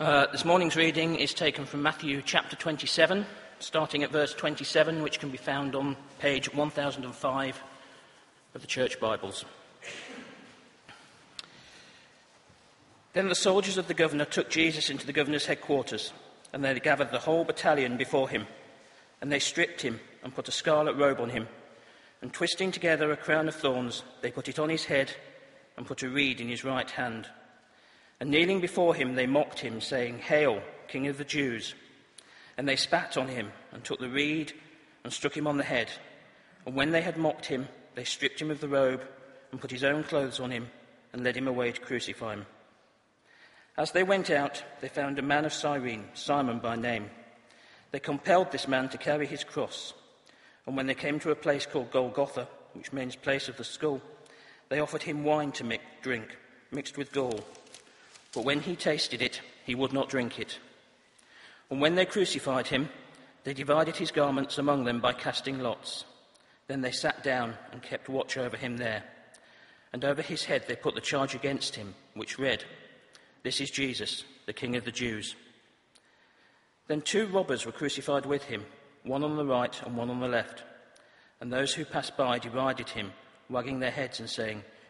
Uh, this morning's reading is taken from Matthew chapter 27, starting at verse 27, which can be found on page 1005 of the Church Bibles. Then the soldiers of the governor took Jesus into the governor's headquarters, and they gathered the whole battalion before him. And they stripped him and put a scarlet robe on him. And twisting together a crown of thorns, they put it on his head and put a reed in his right hand. And kneeling before him, they mocked him, saying, Hail, King of the Jews! And they spat on him and took the reed and struck him on the head. And when they had mocked him, they stripped him of the robe and put his own clothes on him and led him away to crucify him. As they went out, they found a man of Cyrene, Simon by name. They compelled this man to carry his cross. And when they came to a place called Golgotha, which means place of the skull, they offered him wine to drink, mixed with gall. But when he tasted it, he would not drink it. And when they crucified him, they divided his garments among them by casting lots. Then they sat down and kept watch over him there. And over his head they put the charge against him, which read, This is Jesus, the King of the Jews. Then two robbers were crucified with him, one on the right and one on the left. And those who passed by derided him, wagging their heads and saying,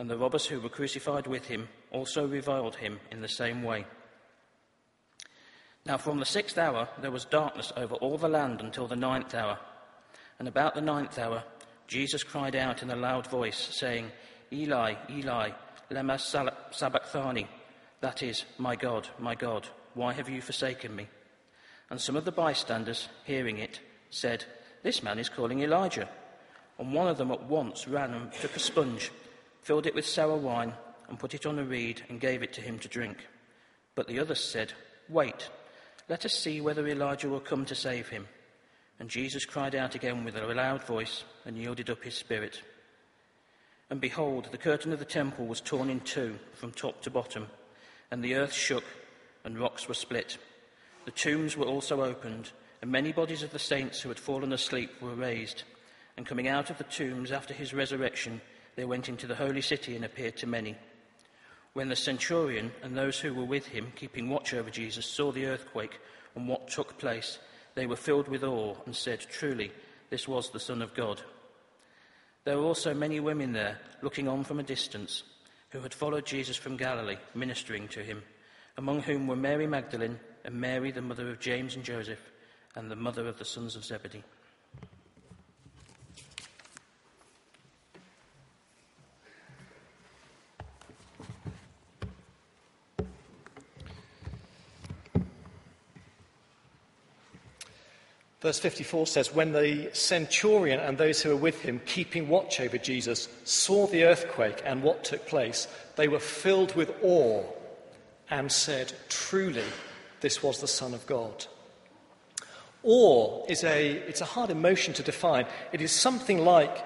And the robbers who were crucified with him also reviled him in the same way. Now, from the sixth hour there was darkness over all the land until the ninth hour. And about the ninth hour, Jesus cried out in a loud voice, saying, Eli, Eli, lema sabachthani. That is, My God, my God, why have you forsaken me? And some of the bystanders, hearing it, said, This man is calling Elijah. And one of them at once ran and took a sponge, filled it with sour wine, and put it on a reed and gave it to him to drink. But the others said, Wait, let us see whether Elijah will come to save him. And Jesus cried out again with a loud voice and yielded up his spirit. And behold, the curtain of the temple was torn in two from top to bottom, and the earth shook, and rocks were split. The tombs were also opened, and many bodies of the saints who had fallen asleep were raised. And coming out of the tombs after his resurrection, they went into the holy city and appeared to many. When the centurion and those who were with him, keeping watch over Jesus, saw the earthquake and what took place, they were filled with awe and said, Truly, this was the Son of God. There were also many women there, looking on from a distance, who had followed Jesus from Galilee, ministering to him, among whom were Mary Magdalene and Mary, the mother of James and Joseph, and the mother of the sons of Zebedee. Verse 54 says, When the centurion and those who were with him, keeping watch over Jesus, saw the earthquake and what took place, they were filled with awe and said, Truly, this was the Son of God. Awe is a, it's a hard emotion to define. It is something like,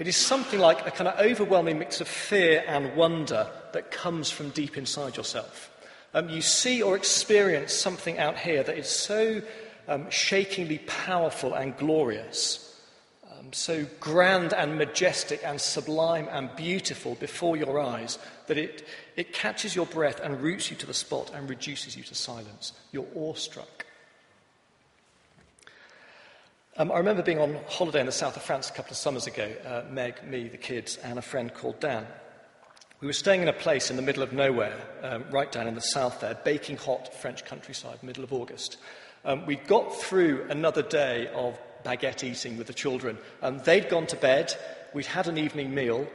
it is something like a kind of overwhelming mix of fear and wonder that comes from deep inside yourself. Um, you see or experience something out here that is so um, shakingly powerful and glorious, um, so grand and majestic and sublime and beautiful before your eyes that it, it catches your breath and roots you to the spot and reduces you to silence. You're awestruck. Um, I remember being on holiday in the south of France a couple of summers ago, uh, Meg, me, the kids, and a friend called Dan. We were staying in a place in the middle of nowhere, um, right down in the south there, baking hot French countryside, middle of August. Um, we got through another day of baguette eating with the children. Um, they'd gone to bed, we'd had an evening meal,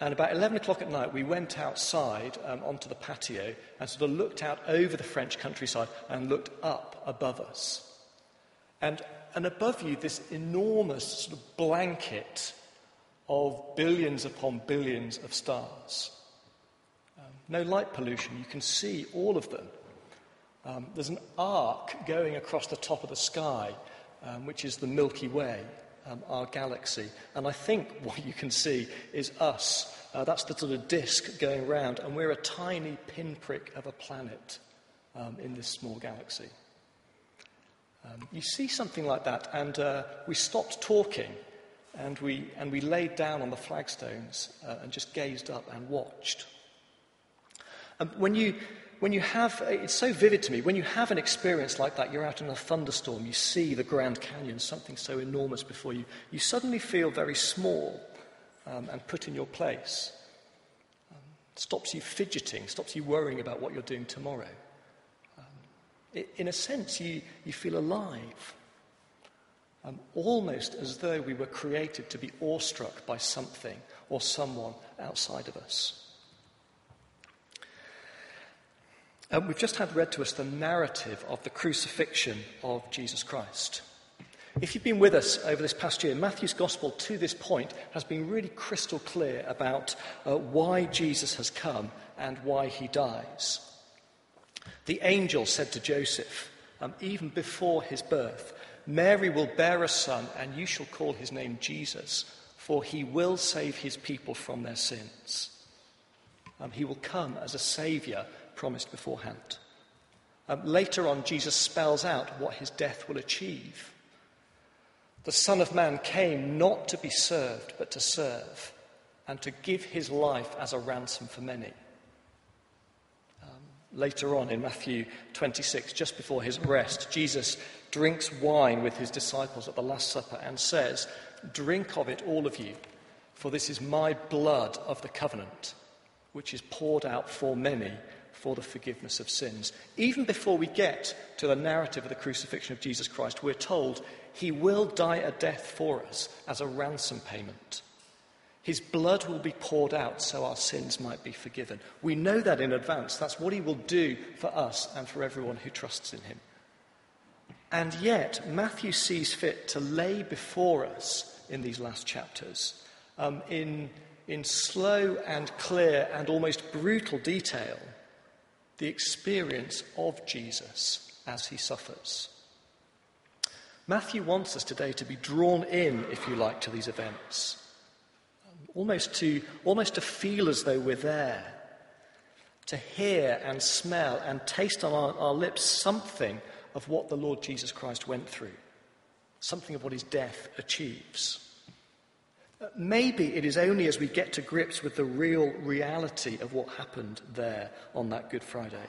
and about 11 o'clock at night, we went outside um, onto the patio and sort of looked out over the French countryside and looked up above us. And, and above you, this enormous sort of blanket of billions upon billions of stars. Um, no light pollution, you can see all of them. Um, there's an arc going across the top of the sky, um, which is the Milky Way, um, our galaxy. And I think what you can see is us. Uh, that's the sort of disk going round, and we're a tiny pinprick of a planet um, in this small galaxy. Um, you see something like that, and uh, we stopped talking and we, and we laid down on the flagstones uh, and just gazed up and watched. Um, when, you, when you have, it's so vivid to me, when you have an experience like that, you're out in a thunderstorm, you see the Grand Canyon, something so enormous before you, you suddenly feel very small um, and put in your place. Um, stops you fidgeting, stops you worrying about what you're doing tomorrow. Um, it, in a sense, you, you feel alive um, almost as though we were created to be awestruck by something or someone outside of us. Um, we've just had read to us the narrative of the crucifixion of Jesus Christ. If you've been with us over this past year, Matthew's gospel to this point has been really crystal clear about uh, why Jesus has come and why he dies. The angel said to Joseph, um, even before his birth, Mary will bear a son, and you shall call his name Jesus, for he will save his people from their sins. Um, he will come as a saviour promised beforehand. Um, later on, Jesus spells out what his death will achieve. The Son of Man came not to be served, but to serve, and to give his life as a ransom for many. Um, later on in Matthew 26, just before his arrest, Jesus drinks wine with his disciples at the Last Supper and says, Drink of it, all of you, for this is my blood of the covenant, which is poured out for many for the forgiveness of sins. Even before we get to the narrative of the crucifixion of Jesus Christ, we're told he will die a death for us as a ransom payment. His blood will be poured out so our sins might be forgiven. We know that in advance. That's what he will do for us and for everyone who trusts in him. And yet, Matthew sees fit to lay before us in these last chapters, um, in, in slow and clear and almost brutal detail, the experience of Jesus as he suffers. Matthew wants us today to be drawn in, if you like, to these events, almost to, almost to feel as though we're there, to hear and smell and taste on our, our lips something of what the Lord Jesus Christ went through, something of what his death achieves. Maybe it is only as we get to grips with the real reality of what happened there on that Good Friday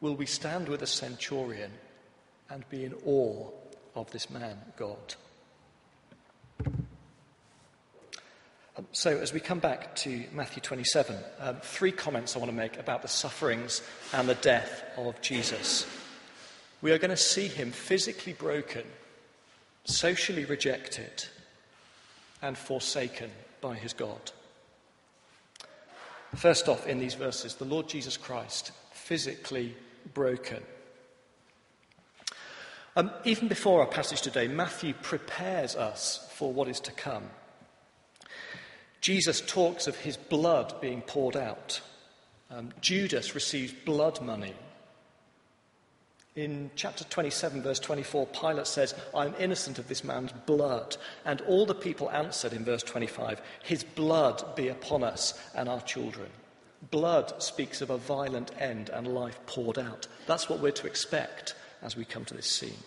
will we stand with the centurion and be in awe of this man, God. Um, so, as we come back to Matthew 27, um, three comments I want to make about the sufferings and the death of Jesus we are going to see him physically broken, socially rejected, and forsaken by his God. First off, in these verses, the Lord Jesus Christ physically broken. Um, even before our passage today, Matthew prepares us for what is to come. Jesus talks of his blood being poured out. Um, Judas receives blood money in chapter 27, verse 24, Pilate says, I'm innocent of this man's blood. And all the people answered in verse 25, His blood be upon us and our children. Blood speaks of a violent end and life poured out. That's what we're to expect as we come to this scene.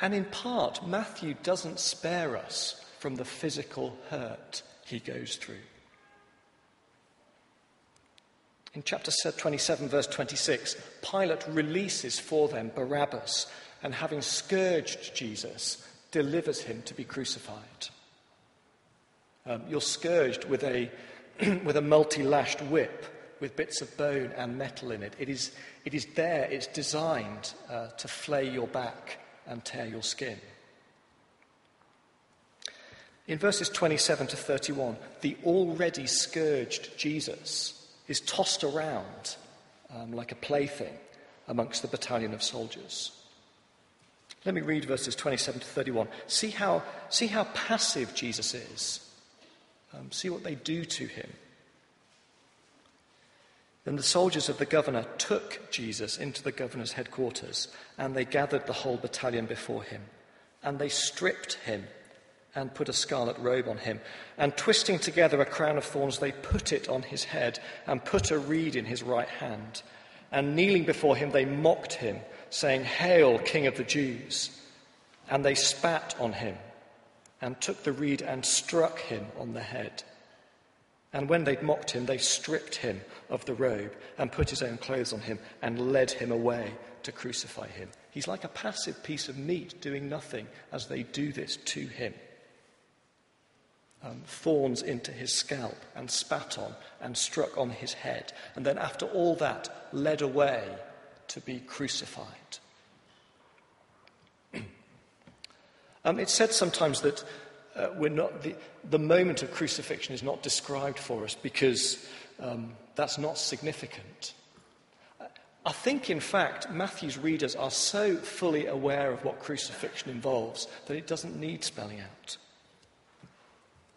And in part, Matthew doesn't spare us from the physical hurt he goes through. In chapter 27, verse 26, Pilate releases for them Barabbas and, having scourged Jesus, delivers him to be crucified. Um, you're scourged with a, with a multi lashed whip with bits of bone and metal in it. It is, it is there, it's designed uh, to flay your back and tear your skin. In verses 27 to 31, the already scourged Jesus is tossed around um, like a plaything amongst the battalion of soldiers. Let me read verses 27 to 31. See how, see how passive Jesus is. Um, see what they do to him. Then the soldiers of the governor took Jesus into the governor's headquarters, and they gathered the whole battalion before him. And they stripped him and put a scarlet robe on him. And twisting together a crown of thorns, they put it on his head and put a reed in his right hand. And kneeling before him, they mocked him, saying, Hail, King of the Jews! And they spat on him and took the reed and struck him on the head. And when they'd mocked him, they stripped him of the robe and put his own clothes on him and led him away to crucify him. He's like a passive piece of meat doing nothing as they do this to him. Um, thorns into his scalp and spat on and struck on his head. And then, after all that, led away to be crucified. um, it's said sometimes that uh, we're not, the, the moment of crucifixion is not described for us because um, that's not significant. I think, in fact, Matthew's readers are so fully aware of what crucifixion involves that it doesn't need spelling out.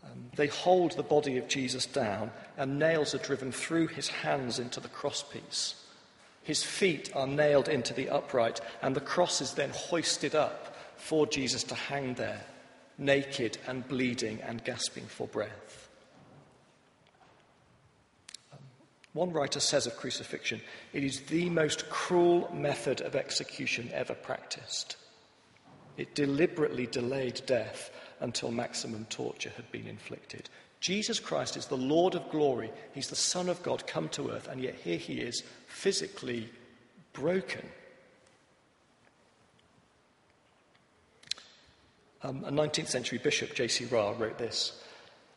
Um, they hold the body of Jesus down, and nails are driven through his hands into the crosspiece. His feet are nailed into the upright, and the cross is then hoisted up for Jesus to hang there naked and bleeding and gasping for breath. Um, one writer says of crucifixion, it is the most cruel method of execution ever practiced. It deliberately delayed death until maximum torture had been inflicted. Jesus Christ is the Lord of glory. He's the Son of God come to earth, and yet here he is physically broken Um, a 19th century bishop, J.C. Ryle, wrote this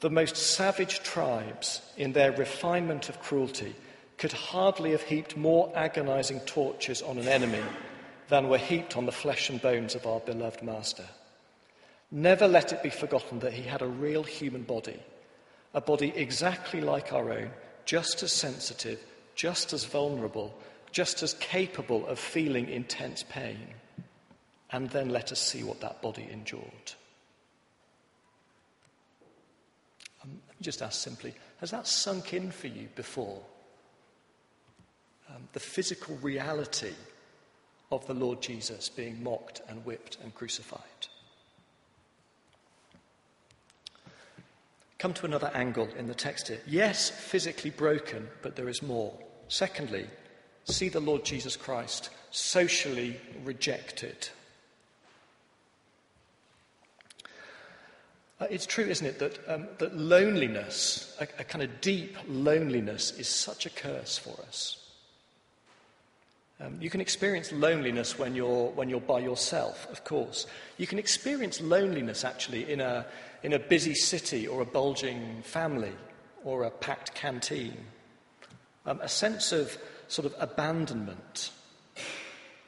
The most savage tribes, in their refinement of cruelty, could hardly have heaped more agonizing tortures on an enemy than were heaped on the flesh and bones of our beloved Master. Never let it be forgotten that he had a real human body, a body exactly like our own, just as sensitive, just as vulnerable, just as capable of feeling intense pain and then let us see what that body endured. Um, let me just ask simply has that sunk in for you before? Um, the physical reality of the Lord Jesus being mocked and whipped and crucified. Come to another angle in the text here. Yes, physically broken, but there is more. Secondly, see the Lord Jesus Christ socially rejected. Uh, it's true, isn't it, that, um, that loneliness, a, a kind of deep loneliness, is such a curse for us. Um, you can experience loneliness when you're, when you're by yourself, of course. You can experience loneliness actually in a, in a busy city or a bulging family or a packed canteen. Um, a sense of sort of abandonment.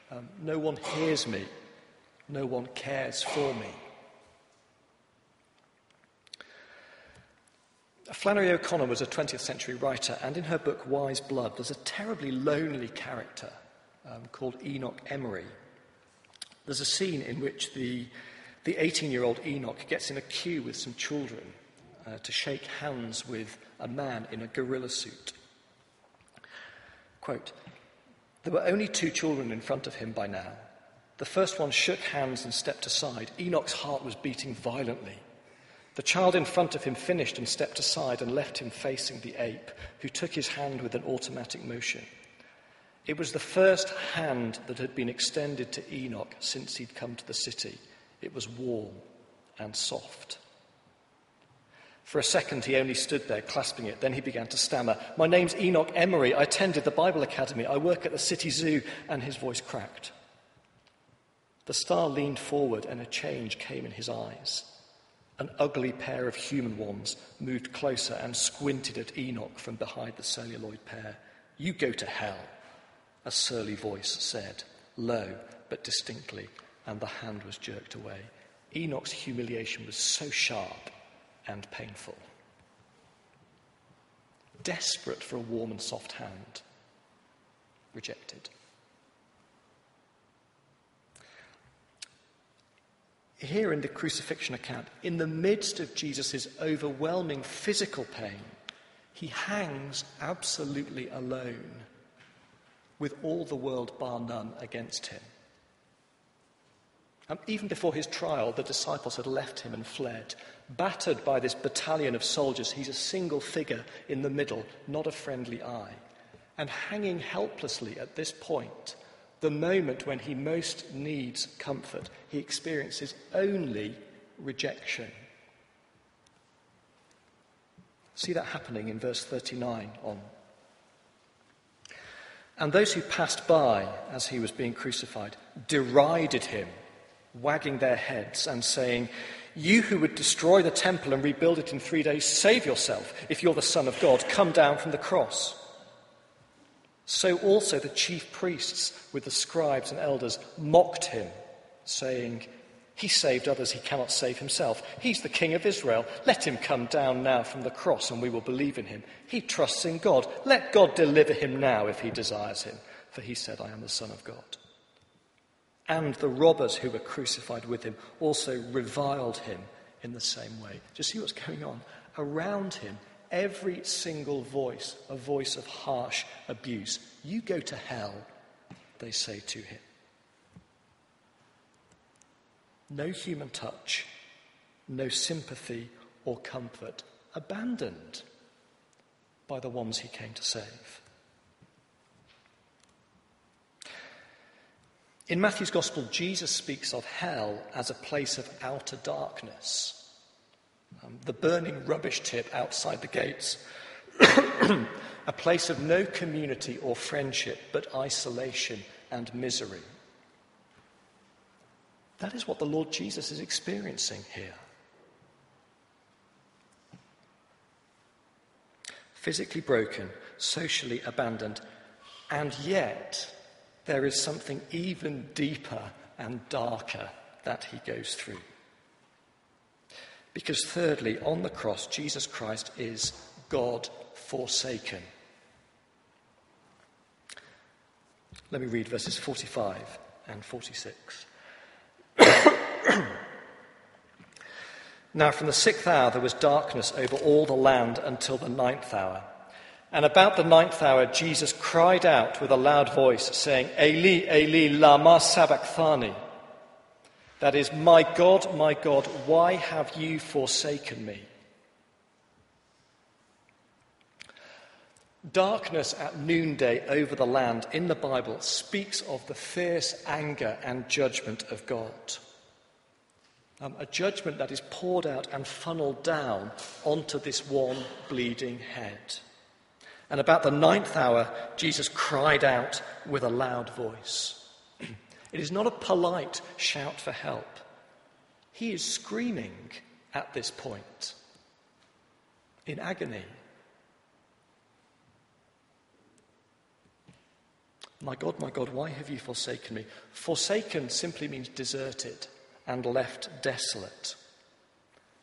Um, no one hears me, no one cares for me. Flannery O'Connor was a 20th century writer, and in her book Wise Blood, there's a terribly lonely character um, called Enoch Emery. There's a scene in which the, the 18 year old Enoch gets in a queue with some children uh, to shake hands with a man in a gorilla suit. Quote There were only two children in front of him by now. The first one shook hands and stepped aside. Enoch's heart was beating violently. The child in front of him finished and stepped aside and left him facing the ape, who took his hand with an automatic motion. It was the first hand that had been extended to Enoch since he'd come to the city. It was warm and soft. For a second, he only stood there, clasping it. Then he began to stammer. My name's Enoch Emery. I attended the Bible Academy. I work at the city zoo. And his voice cracked. The star leaned forward, and a change came in his eyes. An ugly pair of human ones moved closer and squinted at Enoch from behind the celluloid pair. You go to hell, a surly voice said, low but distinctly, and the hand was jerked away. Enoch's humiliation was so sharp and painful. Desperate for a warm and soft hand, rejected. here in the crucifixion account, in the midst of Jesus' overwhelming physical pain, he hangs absolutely alone with all the world bar none against him. And even before his trial, the disciples had left him and fled. Battered by this battalion of soldiers, he's a single figure in the middle, not a friendly eye. And hanging helplessly at this point, the moment when he most needs comfort, he experiences only rejection. See that happening in verse 39 on. And those who passed by as he was being crucified derided him wagging their heads and saying, You who would destroy the temple and rebuild it in three days, save yourself. If you're the Son of God, come down from the cross. So also the chief priests with the scribes and elders mocked him, saying, He saved others, he cannot save himself. He's the King of Israel. Let him come down now from the cross and we will believe in him. He trusts in God. Let God deliver him now if he desires him. For he said, I am the Son of God and the robbers who were crucified with him also reviled him in the same way. Do you see what's going on? Around him, every single voice, a voice of harsh abuse. You go to hell, they say to him. No human touch, no sympathy or comfort, abandoned by the ones he came to save. In Matthew's Gospel, Jesus speaks of hell as a place of outer darkness, um, the burning rubbish tip outside the gates, a place of no community or friendship, but isolation and misery. That is what the Lord Jesus is experiencing here. Physically broken, socially abandoned, and yet there is something even deeper and darker that he goes through. Because, thirdly, on the cross, Jesus Christ is God forsaken. Let me read verses 45 and 46. Now, from the sixth hour, there was darkness over all the land until the ninth hour. And about the ninth hour, Jesus cried out with a loud voice, saying, Eli, Eli, lama sabachthani. That is, My God, my God, why have you forsaken me? Darkness at noonday over the land in the Bible speaks of the fierce anger and judgment of God. Um, a judgment that is poured out and funneled down onto this one bleeding head. And about the ninth hour, Jesus cried out with a loud voice. It is not a polite shout for help. He is screaming at this point in agony. My God, my God, why have you forsaken me? Forsaken simply means deserted and left desolate.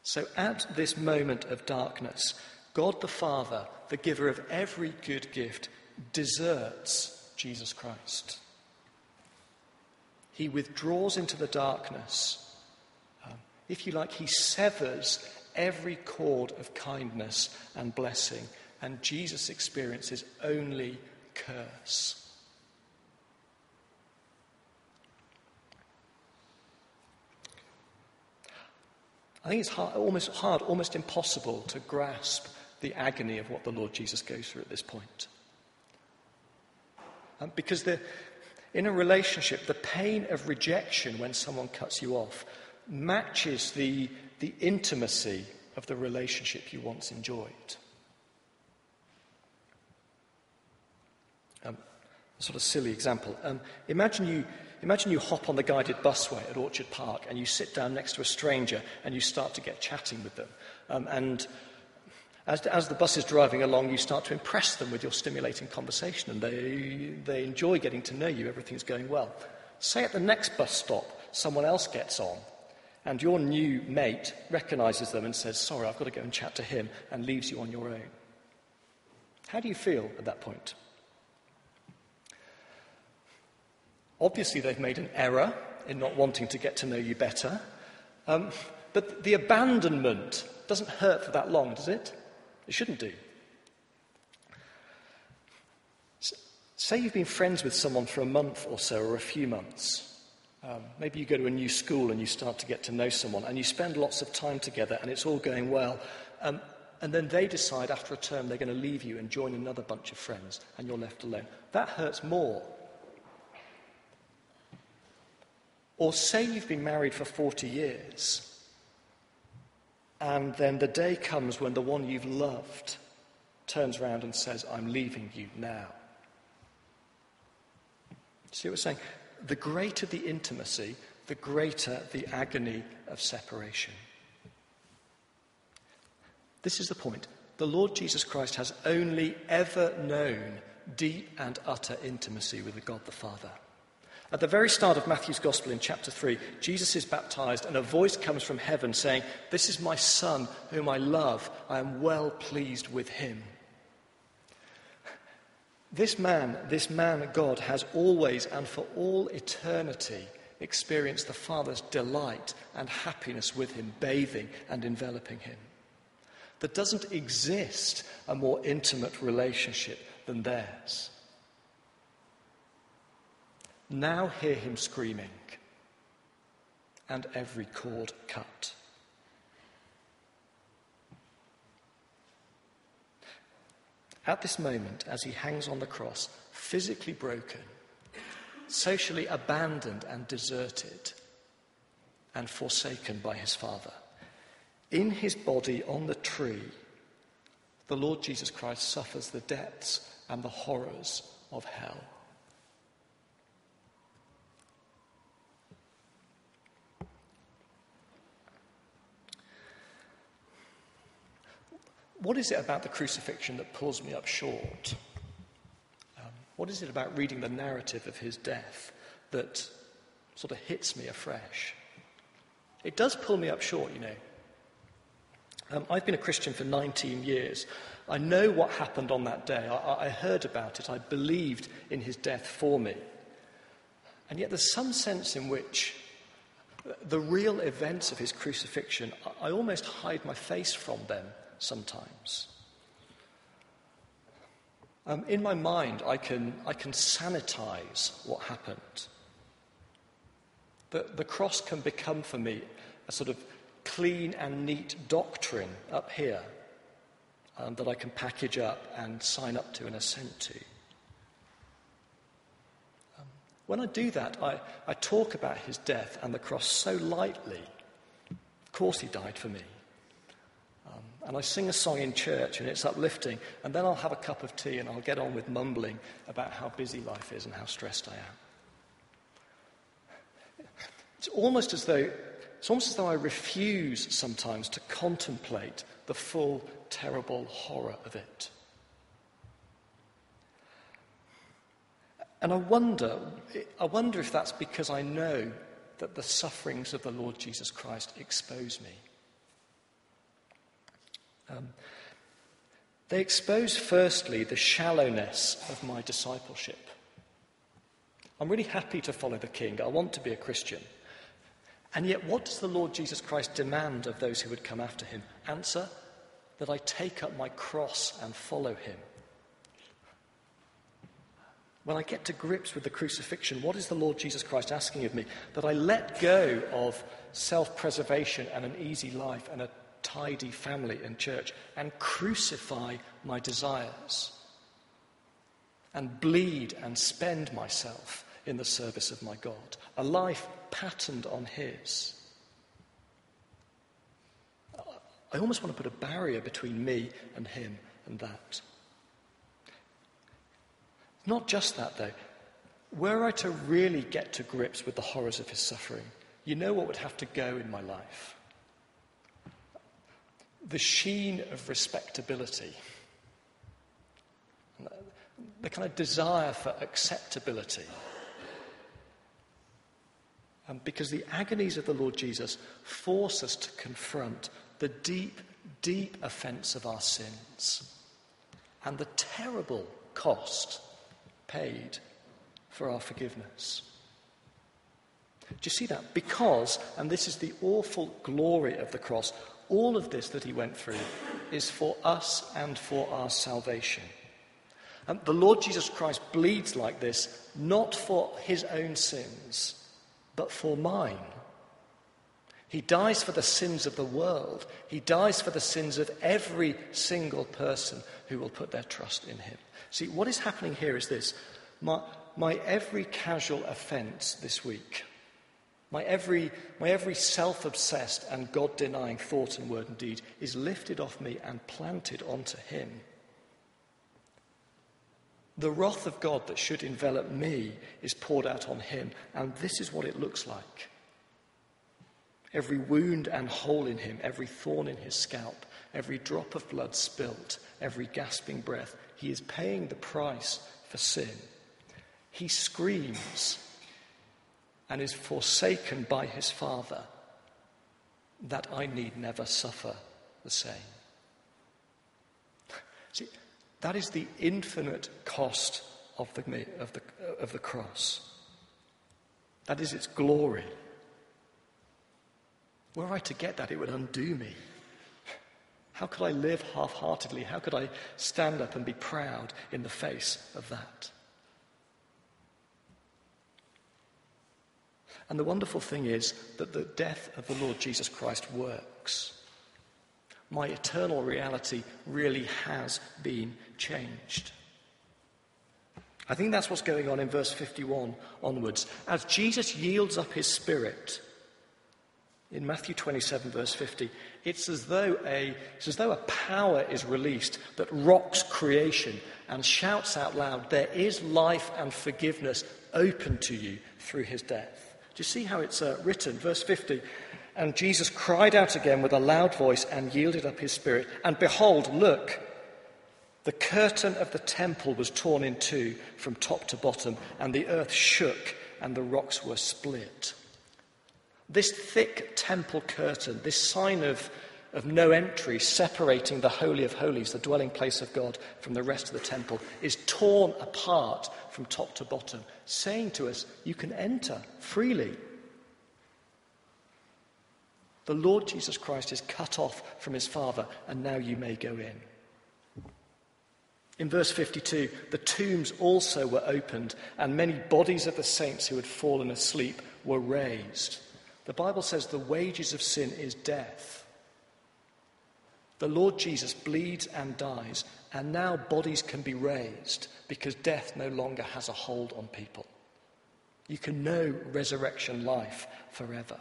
So at this moment of darkness, God the Father, the giver of every good gift, deserts Jesus Christ. He withdraws into the darkness. Um, if you like, he severs every cord of kindness and blessing, and Jesus experiences only curse. I think it's hard, almost hard, almost impossible to grasp the agony of what the Lord Jesus goes through at this point. Um, because the, in a relationship, the pain of rejection when someone cuts you off matches the, the intimacy of the relationship you once enjoyed. Um, sort of silly example. Um, imagine, you, imagine you hop on the guided busway at Orchard Park and you sit down next to a stranger and you start to get chatting with them. Um, and as, as the bus is driving along, you start to impress them with your stimulating conversation, and they, they enjoy getting to know you, everything's going well. Say at the next bus stop, someone else gets on, and your new mate recognizes them and says, Sorry, I've got to go and chat to him, and leaves you on your own. How do you feel at that point? Obviously, they've made an error in not wanting to get to know you better. Um, but the abandonment doesn't hurt for that long, does it? It shouldn't do. Say you've been friends with someone for a month or so, or a few months. Um, maybe you go to a new school and you start to get to know someone, and you spend lots of time together, and it's all going well. Um, and then they decide after a term they're going to leave you and join another bunch of friends, and you're left alone. That hurts more Or say you've been married for 40 years, and then the day comes when the one you've loved turns around and says, I'm leaving you now. See what we're saying? The greater the intimacy, the greater the agony of separation. This is the point. The Lord Jesus Christ has only ever known deep and utter intimacy with the God the Father. At the very start of Matthew's Gospel in chapter 3, Jesus is baptized, and a voice comes from heaven saying, This is my Son, whom I love. I am well pleased with him. This man, this man God, has always and for all eternity experienced the Father's delight and happiness with him, bathing and enveloping him. There doesn't exist a more intimate relationship than theirs. Now hear him screaming, and every cord cut. At this moment, as he hangs on the cross, physically broken, socially abandoned and deserted, and forsaken by his Father, in his body on the tree, the Lord Jesus Christ suffers the depths and the horrors of hell. What is it about the crucifixion that pulls me up short? Um, what is it about reading the narrative of his death that sort of hits me afresh? It does pull me up short, you know. Um, I've been a Christian for 19 years. I know what happened on that day. I, I heard about it. I believed in his death for me. And yet, there's some sense in which the real events of his crucifixion, I almost hide my face from them sometimes. Um, in my mind, I can, I can sanitize what happened. The, the cross can become for me a sort of clean and neat doctrine up here um, that I can package up and sign up to and assent to. Um, when I do that, I, I talk about his death and the cross so lightly. Of course, he died for me and I sing a song in church and it's uplifting, and then I'll have a cup of tea and I'll get on with mumbling about how busy life is and how stressed I am. It's almost as though it's almost as though I refuse sometimes to contemplate the full, terrible horror of it. And I wonder, I wonder if that's because I know that the sufferings of the Lord Jesus Christ expose me. Um, they expose, firstly, the shallowness of my discipleship. I'm really happy to follow the King. I want to be a Christian. And yet, what does the Lord Jesus Christ demand of those who would come after him? Answer that I take up my cross and follow him. When I get to grips with the crucifixion, what is the Lord Jesus Christ asking of me? That I let go of self preservation and an easy life and a tidy family and church and crucify my desires and bleed and spend myself in the service of my God, a life patterned on His. I almost want to put a barrier between me and Him and that. Not just that, though. Were I to really get to grips with the horrors of His suffering, you know what would have to go in my life? The sheen of respectability, the kind of desire for acceptability. Um, because the agonies of the Lord Jesus force us to confront the deep, deep offence of our sins and the terrible cost paid for our forgiveness. Do you see that? Because, and this is the awful glory of the cross, all of this that he went through is for us and for our salvation. And the Lord Jesus Christ bleeds like this, not for his own sins, but for mine. He dies for the sins of the world. He dies for the sins of every single person who will put their trust in him. See, what is happening here is this my, my every casual offense this week, my every, my every self obsessed and God denying thought and word and deed is lifted off me and planted onto him. The wrath of God that should envelop me is poured out on him, and this is what it looks like. Every wound and hole in him, every thorn in his scalp, every drop of blood spilt, every gasping breath, he is paying the price for sin. He screams and is forsaken by his Father that I need never suffer the same. See, that is the infinite cost of the, of the, of the cross. That is its glory. Were I to get that, it would undo me. How could I live half heartedly? How could I stand up and be proud in the face of that? And the wonderful thing is that the death of the Lord Jesus Christ works my eternal reality really has been changed. I think that's what's going on in verse 51 onwards. As Jesus yields up his spirit, in Matthew 27, verse 50, it's as though a, it's as though a power is released that rocks creation and shouts out loud, There is life and forgiveness open to you through his death. Do you see how it's uh, written? Verse 50 and Jesus cried out again with a loud voice and yielded up his spirit. And behold, look, the curtain of the temple was torn in two from top to bottom, and the earth shook and the rocks were split. This thick temple curtain, this sign of, of no entry separating the Holy of Holies, the dwelling place of God, from the rest of the temple, is torn apart from top to bottom, saying to us, You can enter freely. The Lord Jesus Christ is cut off from his Father, and now you may go in. In verse 52, the tombs also were opened, and many bodies of the saints who had fallen asleep were raised. The Bible says the wages of sin is death. The Lord Jesus bleeds and dies, and now bodies can be raised because death no longer has a hold on people. You can know resurrection life forever.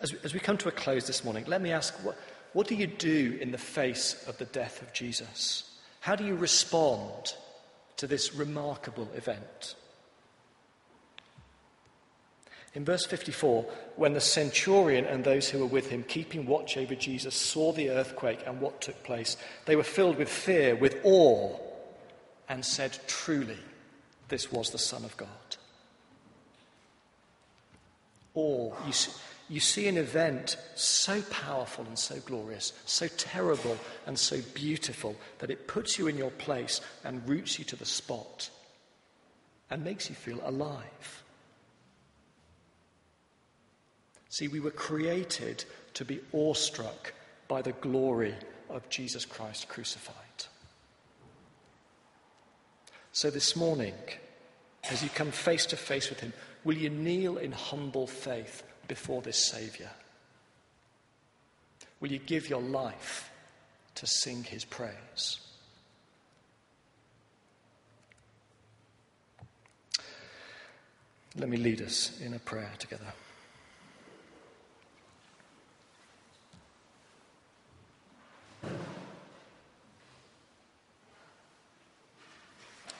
As, as we come to a close this morning, let me ask what, what do you do in the face of the death of Jesus? How do you respond to this remarkable event? In verse 54, when the centurion and those who were with him, keeping watch over Jesus, saw the earthquake and what took place, they were filled with fear, with awe, and said, Truly, this was the Son of God. Awe. You see, you see an event so powerful and so glorious, so terrible and so beautiful that it puts you in your place and roots you to the spot and makes you feel alive. See, we were created to be awestruck by the glory of Jesus Christ crucified. So this morning, as you come face to face with Him, will you kneel in humble faith before this Saviour? Will you give your life to sing his praise? Let me lead us in a prayer together.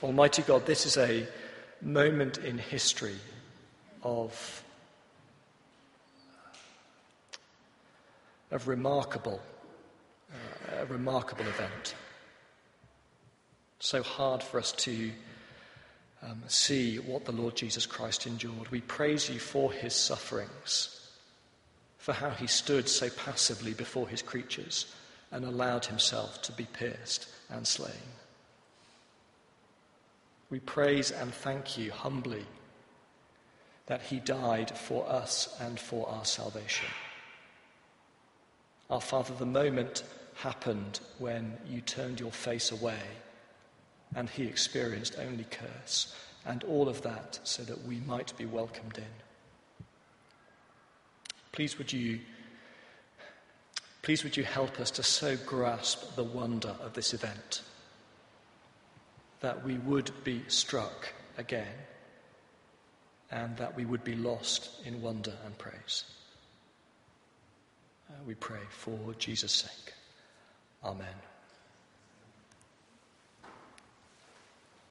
Almighty God, this is a moment in history of of remarkable, uh, a remarkable event. So hard for us to um, see what the Lord Jesus Christ endured. We praise you for his sufferings, for how he stood so passively before his creatures and allowed himself to be pierced and slain. We praise and thank you humbly that he died for us and for our salvation. Our Father, the moment happened when you turned your face away and he experienced only curse, and all of that so that we might be welcomed in. Please would you please would you help us to so grasp the wonder of this event that we would be struck again and that we would be lost in wonder and praise. Uh, we pray for Jesus' sake. Amen.